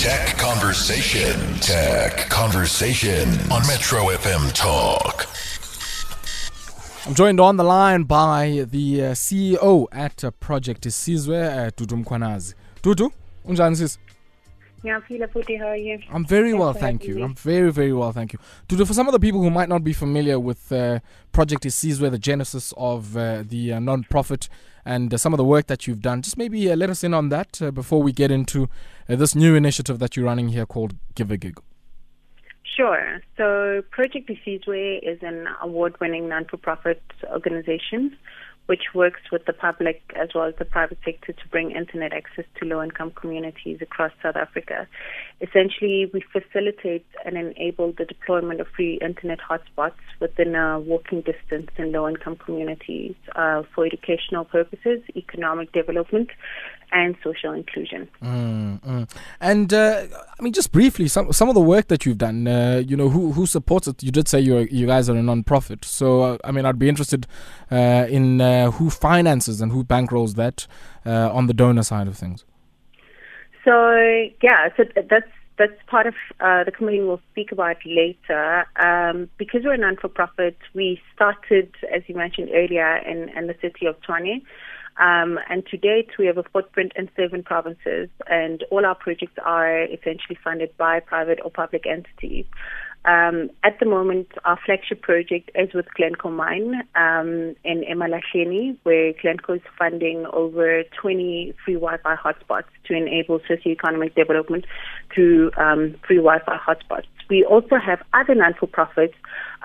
Tech Conversation. Tech Conversation on Metro FM Talk. I'm joined on the line by the uh, CEO at uh, Project Isizwe, uh, Dudu Mkhwanazi. Dudu, unjani sis? I'm very well, thank you. I'm very, very well, thank you. Dudu, for some of the people who might not be familiar with uh, Project Isizwe, the genesis of uh, the uh, non-profit and uh, some of the work that you've done, just maybe uh, let us in on that uh, before we get into uh, this new initiative that you're running here called Give a Gig. Sure. So Project Isizwe is an award-winning non-for-profit organization which works with the public as well as the private sector to bring internet access to low-income communities across South Africa. Essentially, we facilitate and enable the deployment of free internet hotspots within a walking distance in low-income communities uh, for educational purposes, economic development, and social inclusion. Mm, mm. And uh, I mean, just briefly, some some of the work that you've done. Uh, you know, who who supports it? You did say you you guys are a non-profit, so uh, I mean, I'd be interested uh, in uh, who finances and who bankrolls that uh, on the donor side of things. So yeah, so that's that's part of uh, the committee we'll speak about later. Um, because we're a non-for-profit, we started, as you mentioned earlier, in, in the city of Tshwane. Um, and to date, we have a footprint in seven provinces, and all our projects are essentially funded by private or public entities. Um, at the moment, our flagship project is with Glencore Mine um, in Emalahleni, where Glencore is funding over 20 free Wi-Fi hotspots to enable socio-economic development through um, free Wi-Fi hotspots. We also have other non-for-profits,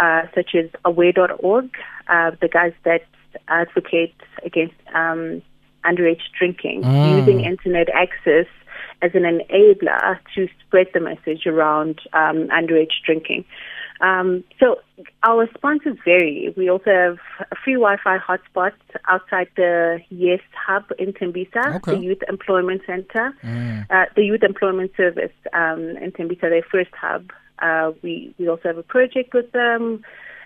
uh, such as Aware.org, uh, the guys that advocate against um, underage drinking, Mm. using internet access as an enabler to spread the message around um, underage drinking. Um, so our sponsors vary. We also have a free Wi-Fi hotspot outside the Yes Hub in Tembisa, Okay. the Youth Employment Center, Mm. uh, the Youth Employment Service um, in Tembisa, their first hub. Uh, we we also have a project with them.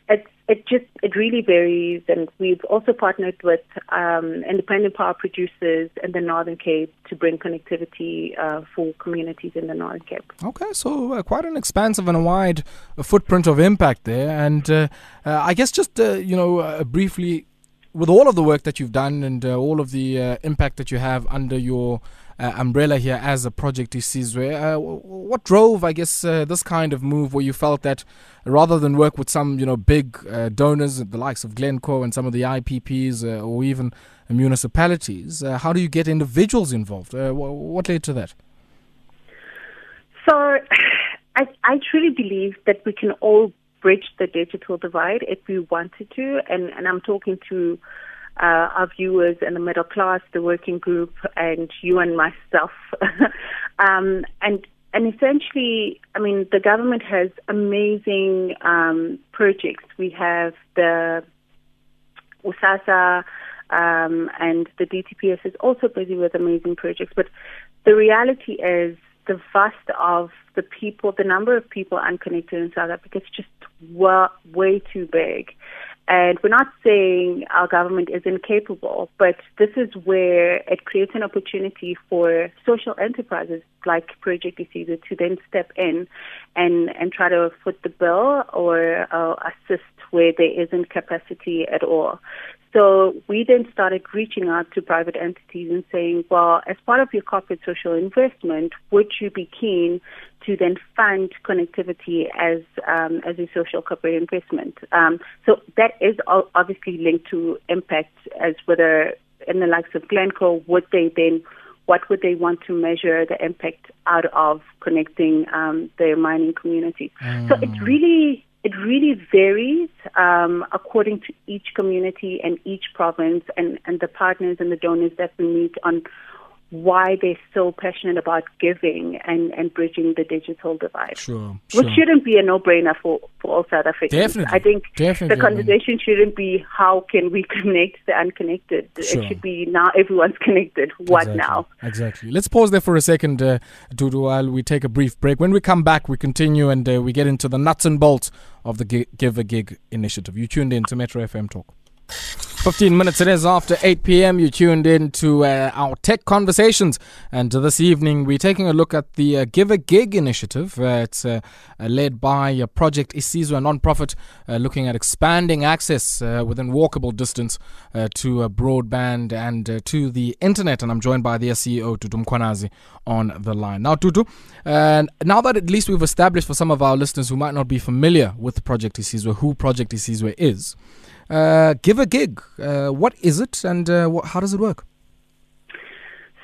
It it just it really varies, and we've also partnered with um, independent power producers in the Northern Cape to bring connectivity uh, for communities in the Northern Cape. Okay, so uh, quite an expansive and a wide uh, footprint of impact there, and uh, uh, I guess just uh, you know briefly, with all of the work that you've done and all of the impact that you have under your umbrella here as a project Isizwe, uh, what drove, I guess, uh, this kind of move where you felt that rather than work with some you know big uh, donors, the likes of Glencore and some of the IPPs uh, or even municipalities, uh, how do you get individuals involved? Uh, what led to that? So I, I truly believe that we can all bridge the digital divide if we wanted to. And, and I'm talking to uh, our viewers and the middle class, the working group, and you and myself. um, and and essentially, I mean, the government has amazing um, projects. We have the USAASA um, and the DTPS is also busy with amazing projects. But the reality is the vast of the people, the number of people unconnected in South Africa is just wa- way too big. And we're not saying our government is incapable, but this is where it creates an opportunity for social enterprises like Project Isizwe to then step in and, and try to foot the bill or uh, assist where there isn't capacity at all. So we then started reaching out to private entities and saying, well, as part of your corporate social investment, would you be keen to then fund connectivity as um, as a social corporate investment? Um, so that is obviously linked to impact as whether in the likes of Glencore, would they then what would they want to measure the impact out of connecting um, their mining community? So it's really it really varies um, according to each community and each province and, and the partners and the donors that we meet on why they're so passionate about giving and, and bridging the digital divide. Sure, Which shouldn't be a no-brainer for, for all South Africans. Definitely. I think Definitely, the I mean- conversation shouldn't be how can we connect the unconnected. Sure. It should be now everyone's connected. What Exactly. now? Exactly. Let's pause there for a second, uh, Dudu, while we take a brief break. When we come back, we continue and uh, we get into the nuts and bolts of the Gi- Give a Gig initiative. You tuned in to Metro FM Talk. 15 minutes it is after 8 p.m. You tuned in to uh, our tech conversations. And uh, this evening, we're taking a look at the uh, Give a Gig initiative. Uh, it's uh, uh, led by Project Isizwe, a non-profit looking at expanding access within walkable distance to broadband and to the internet. And I'm joined by the CEO, Dudu Mkhwanazi, on the line. Now, Dudu, now that at least we've established for some of our listeners who might not be familiar with Project Isizwe, who Project Isizwe is, uh, give a gig. Uh, what is it and uh, how does it work?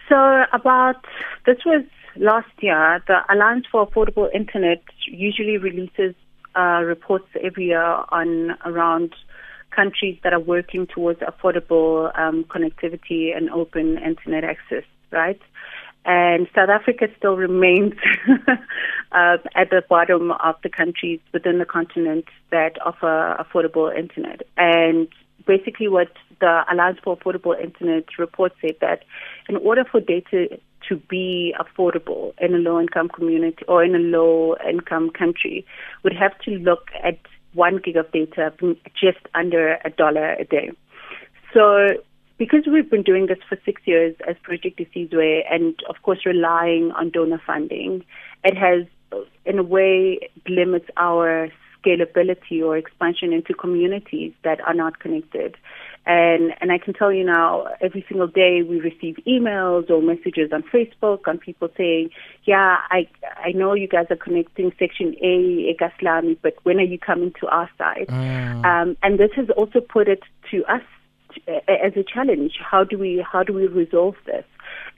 So, about this was last year. The Alliance for Affordable Internet usually releases uh, reports every year on around countries that are working towards affordable um, connectivity and open internet access, right? And South Africa still remains uh, at the bottom of the countries within the continent that offer affordable internet. And basically, what the Alliance for Affordable Internet report said that in order for data to be affordable in a low income community or in a low income country, would have to look at one gig of data just under a dollar a day. So because we've been doing this for six years as Project Isizwe and of course relying on donor funding, it has in a way limits our scalability or expansion into communities that are not connected. And and I can tell you now, every single day we receive emails or messages on Facebook on people saying, "Yeah, I I know you guys are connecting Section A, Egaslami, but when are you coming to our side?" Mm. Um, and this has also put it to us as a challenge. How do we how do we resolve this?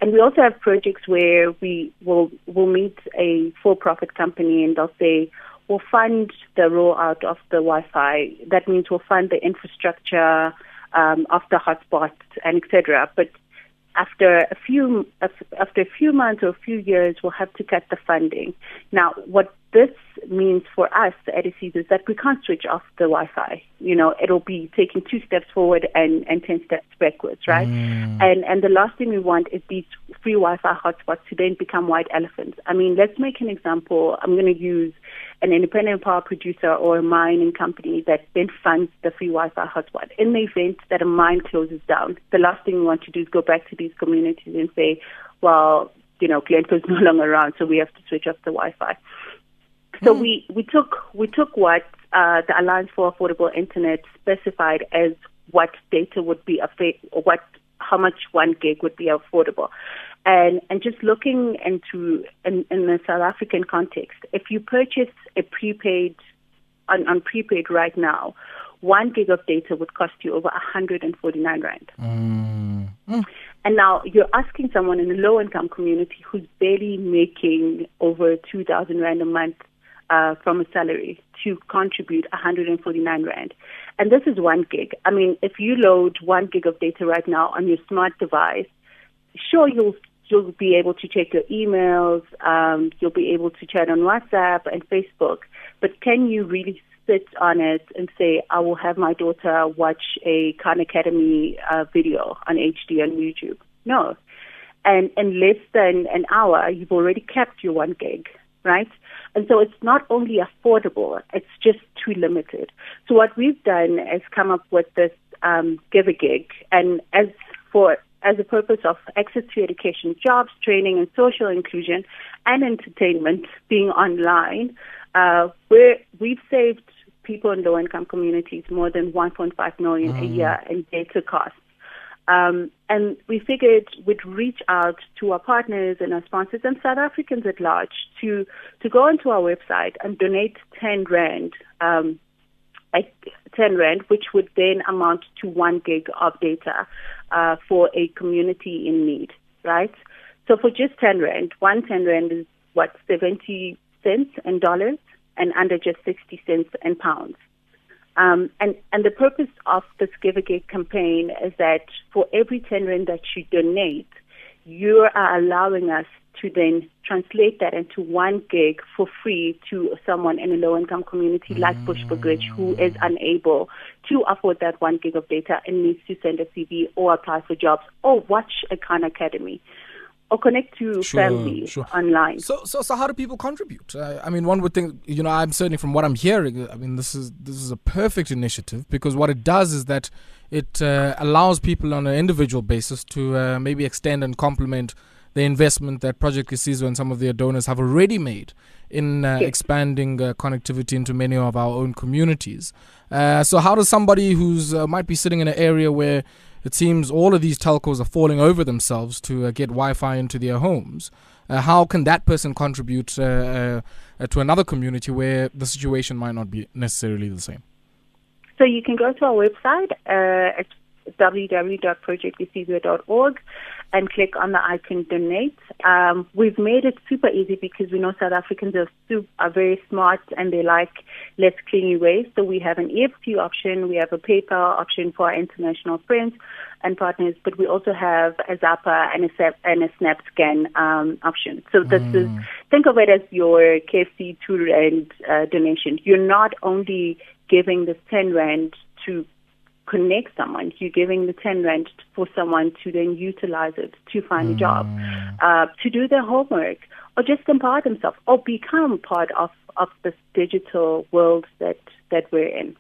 And we also have projects where we will will meet a for-profit company and they'll say, we'll fund the rollout of the Wi-Fi. That means we'll fund the infrastructure um, of the hotspots and etc. But after a few after a few months or a few years, we'll have to cut the funding. Now, what this means for us, the EDICs, is that we can't switch off the Wi-Fi. You know, it'll be taking two steps forward and, and 10 steps backwards, right? Mm. And, and the last thing we want is these free Wi-Fi hotspots to then become white elephants. I mean, let's make an example. I'm going to use an independent power producer or a mining company that then funds the free Wi-Fi hotspot. In the event that a mine closes down, the last thing we want to do is go back to these communities and say, well, you know, Glencore is no longer around, so we have to switch off the Wi-Fi. So mm. we, we took we took what uh, the Alliance for Affordable Internet specified as what data would be or what how much one gig would be affordable, and and just looking into in, in the South African context, if you purchase a prepaid on, on prepaid right now, one gig of data would cost you over 149 rand. Mm. Mm. And now you're asking someone in a low income community who's barely making over 2,000 rand a month uh, from a salary to contribute 149 rand. And this is one gig. I mean, if you load one gig of data right now on your smart device, sure you'll you'll be able to check your emails, um, you'll be able to chat on WhatsApp and Facebook, but can you really sit on it and say, I will have my daughter watch a Khan Academy uh, video on HD on YouTube? No. And in less than an hour, you've already kept your one gig right? And so it's not only affordable, it's just too limited. So what we've done is come up with this um, Give a Gig, and as for as a purpose of access to education, jobs, training, and social inclusion, and entertainment being online, uh, we're, we've saved people in low-income communities more than 1.5 million mm. a year in data costs. Um, and we figured we'd reach out to our partners and our sponsors and South Africans at large to to go onto our website and donate 10 rand, um, 10 rand, which would then amount to one gig of data uh, for a community in need, right? So for just 10 rand, one 10 rand is what 70 cents in dollars, and under just 60 cents in pounds. Um, and, and the purpose of this Give a Gig campaign is that for every 10 rand that you donate, you are allowing us to then translate that into one gig for free to someone in a low income community like Bushbuckridge who is unable to afford that one gig of data and needs to send a CV or apply for jobs or watch a Khan Academy. Or connect to Sure, family sure. online. So, so, so, how do people contribute? Uh, I mean, one would think, you know, I'm certainly from what I'm hearing. I mean, this is this is a perfect initiative because what it does is that it uh, allows people on an individual basis to uh, maybe extend and complement the investment that Project Isizwe and some of their donors have already made in uh, Yes. expanding uh, connectivity into many of our own communities. Uh, so, how does somebody who's uh, might be sitting in an area where it seems all of these telcos are falling over themselves to uh, get Wi-Fi into their homes. Uh, how can that person contribute uh, uh, to another community where the situation might not be necessarily the same? So you can go to our website uh, at www.projectisizwe.org and click on the icon donate. Um, we've made it super easy because we know South Africans are, su- are very smart and they like less clean ways. So we have an EFT option, we have a PayPal option for our international friends and partners, but we also have a Zapper and a, and a SnapScan um, option. So this is think of it as your KFC two rand uh, donation. You're not only giving this ten rand to connect someone. You're giving the 10 rand for someone to then utilize it to find a job, uh, to do their homework, or just empower themselves, or become part of, of this digital world that, that we're in.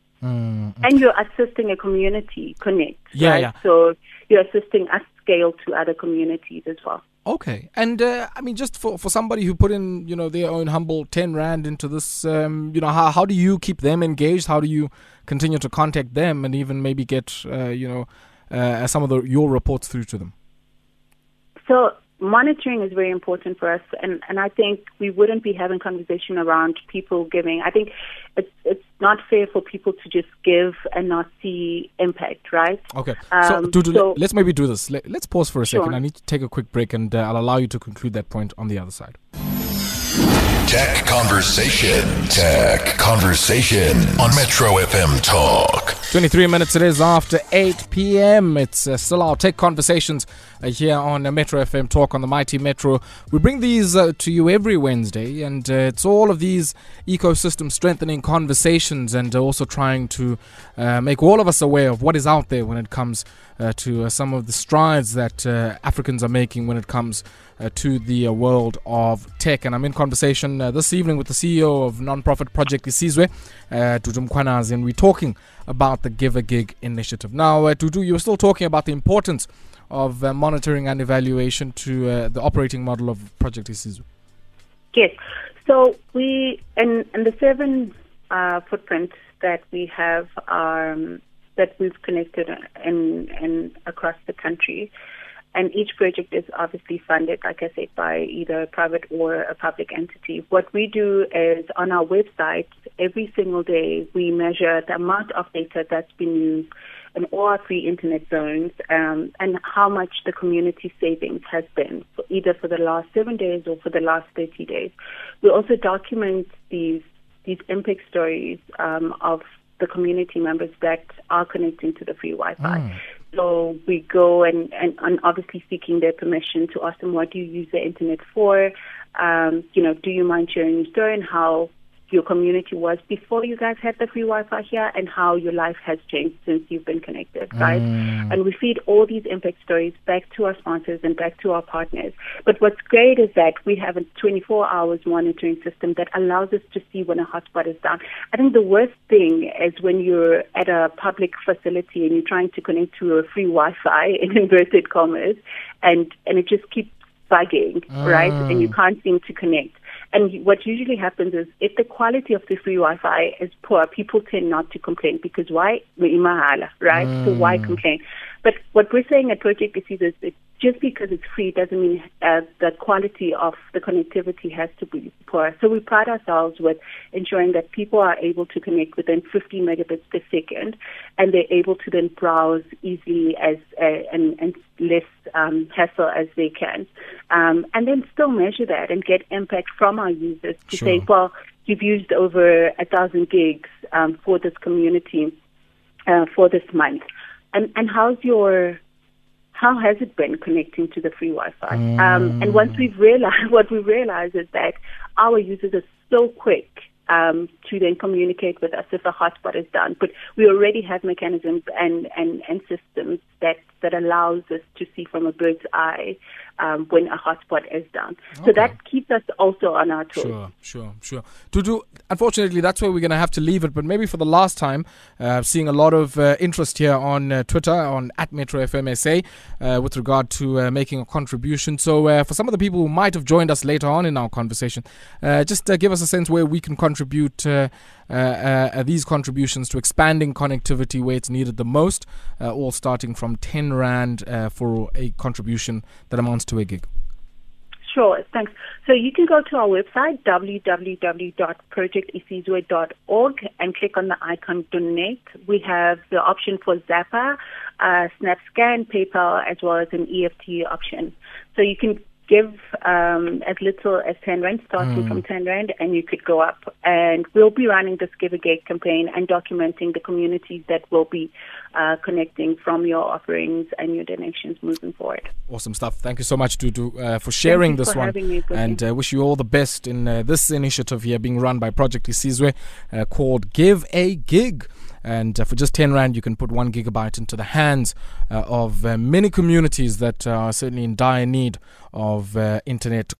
And you're assisting a community connect. Yeah, right? yeah. So you're assisting us scale to other communities as well. Okay, and uh, I mean, just for, for somebody who put in, you know, their own humble ten rand into this, um, you know, how how do you keep them engaged? How do you continue to contact them and even maybe get, uh, you know, uh, some of the your reports through to them? So monitoring is very important for us, and, and I think we wouldn't be having conversation around people giving. I think it's it's not fair for people to just give and not see impact, right? Okay, so, Um, Dudu, so- let's maybe do this. Let, let's pause for a second. Sure. I need to take a quick break, and uh, I'll allow you to conclude that point on the other side. Tech Conversation. Tech Conversation on Metro FM Talk. 23 minutes it is after 8 p.m. It's uh, still our tech conversations uh, here on uh, Metro FM Talk on the Mighty Metro. We bring these uh, to you every Wednesday, and uh, it's all of these ecosystem strengthening conversations and also trying to uh, make all of us aware of what is out there when it comes to some of the strides that Africans are making when it comes to the world of tech. And I'm in conversation this evening with the CEO of non-profit Project Isizwe, uh, Mkhwanazi, and we're talking about the Give a Gig initiative. Now, uh, you were still talking about the importance of uh, monitoring and evaluation to uh, the operating model of Project Isizwe. Yes. So we and and the seven uh, footprints that we have um, that we've connected in in across the country, and each project is obviously funded, like I said, by either a private or a public entity. What we do is on our website every single day we measure the amount of data that's been used in all our three internet zones um, and how much the community savings has been, either for the last seven days or for the last 30 days. We also document these these impact stories um, of the community members that are connecting to the free Wi-Fi. So we go and, and, and obviously seeking their permission to ask them what do you use the internet for? Um, you know, do you mind sharing your story and how your community was before you guys had the free Wi-Fi here and how your life has changed since you've been connected, right? Mm. And we feed all these impact stories back to our sponsors and back to our partners. But what's great is that we have a 24 hours monitoring system that allows us to see when a hotspot is down. I think the worst thing is when you're at a public facility and you're trying to connect to a free Wi-Fi in inverted commas and, and it just keeps bugging, right? And you mm. can't seem to connect. And what usually happens is if the quality of the free Wi-Fi is poor, people tend not to complain because why? We imahala, right? So why mm. complain? But what we're saying at Project Isizwe is that just because it's free doesn't mean uh, the quality of the connectivity has to be poor. So we pride ourselves with ensuring that people are able to connect within 50 megabits per second, and they're able to then browse easily as uh, and, and less um, hassle as they can, um, and then still measure that and get impact from our users to say, well, you've used over a thousand gigs um, for this community uh, for this month, and and how's your how has it been connecting to the free Wi-Fi? Um, and once we've realized, what we realize is that our users are so quick um, to then communicate with us if a hotspot is down. But we already have mechanisms and, and, and systems that that allows us to see from a bird's eye um, when a hotspot is down. So that keeps us also on our toes. Sure, sure, sure. Dudu, unfortunately, that's where we're going to have to leave it. But maybe for the last time, uh, seeing a lot of uh, interest here on uh, Twitter, on at Metro FMSA, uh, with regard to uh, making a contribution. So, uh, for some of the people who might have joined us later on in our conversation, uh, just uh, give us a sense where we can contribute uh, uh, uh, these contributions to expanding connectivity where it's needed the most, uh, all starting from 10 Rand uh, for a contribution that amounts to a gig. Sure, thanks. So you can go to our website, www.projectisizwe.org, and click on the icon donate. We have the option for Zapper, uh, SnapScan, PayPal, as well as an EFT option. So you can give um, as little as 10 Rand, starting from 10 Rand, and you could go up. And we'll be running this Give a Gate campaign and documenting the communities that will be uh, connecting from your offerings and your donations moving forward. Awesome stuff. Thank you so much, Dudu, uh, for sharing this for one. having me, and uh, wish you all the best in uh, this initiative here being run by Project Isizwe uh, called Give a Gig. And uh, for just 10 Rand, you can put one gigabyte into the hands uh, of uh, many communities that are certainly in dire need of uh, internet